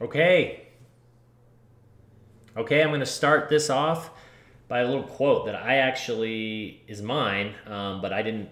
Okay. Okay, I'm going to start this off by a little quote that I actually is mine, um, but I didn't.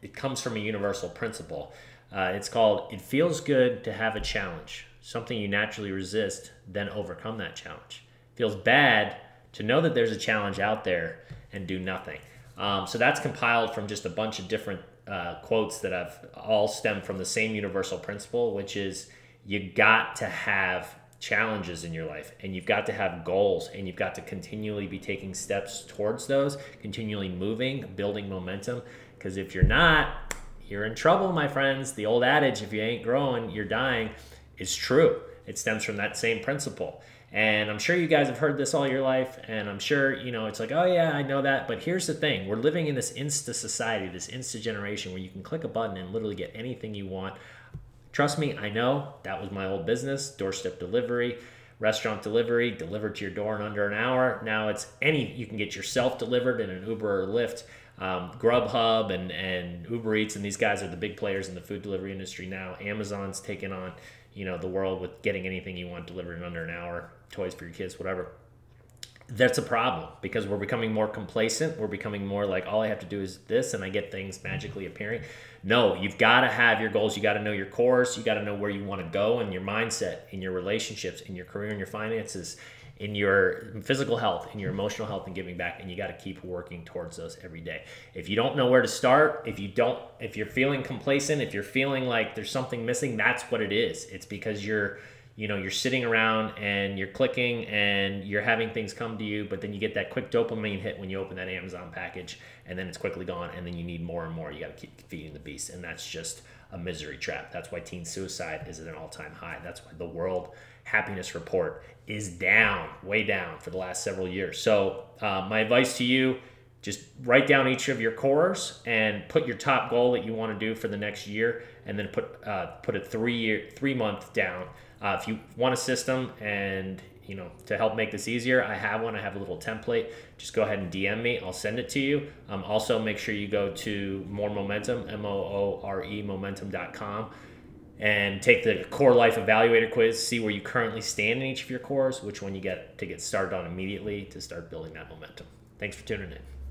It comes from a universal principle. Uh, it's called "It feels good to have a challenge, something you naturally resist, then overcome that challenge. It feels bad to know that there's a challenge out there and do nothing." Um, so that's compiled from just a bunch of different uh, quotes that have all stemmed from the same universal principle, which is you got to have challenges in your life and you've got to have goals and you've got to continually be taking steps towards those, continually moving, building momentum. Because if you're not, you're in trouble, my friends. The old adage, if you ain't growing, you're dying, is true. It stems from that same principle. And I'm sure you guys have heard this all your life, and I'm sure, you know, it's like, oh yeah, I know that. But here's the thing we're living in this insta society, this insta generation where you can click a button and literally get anything you want. Trust me, I know that was my old business doorstep delivery, restaurant delivery, delivered to your door in under an hour. Now it's any, you can get yourself delivered in an Uber or Lyft. Um, Grubhub and, and Uber Eats, and these guys are the big players in the food delivery industry now. Amazon's taken on you know the world with getting anything you want delivered in under an hour toys for your kids whatever that's a problem because we're becoming more complacent we're becoming more like all i have to do is this and i get things magically appearing no you've got to have your goals you got to know your course you got to know where you want to go and your mindset in your relationships in your career and your finances in your physical health, in your emotional health, and giving back. And you got to keep working towards those every day. If you don't know where to start, if you don't, if you're feeling complacent, if you're feeling like there's something missing, that's what it is. It's because you're, you know, you're sitting around and you're clicking and you're having things come to you, but then you get that quick dopamine hit when you open that Amazon package, and then it's quickly gone, and then you need more and more. You got to keep feeding the beast, and that's just a misery trap. That's why teen suicide is at an all-time high. That's why the world happiness report is down, way down for the last several years. So, uh, my advice to you just write down each of your cores and put your top goal that you want to do for the next year, and then put uh, put a three year three month down. Uh, if you want a system and you know to help make this easier, I have one. I have a little template. Just go ahead and DM me. I'll send it to you. Um, also, make sure you go to Moore Momentum, M O O R E Momentum.com and take the core life evaluator quiz see where you currently stand in each of your cores which one you get to get started on immediately to start building that momentum thanks for tuning in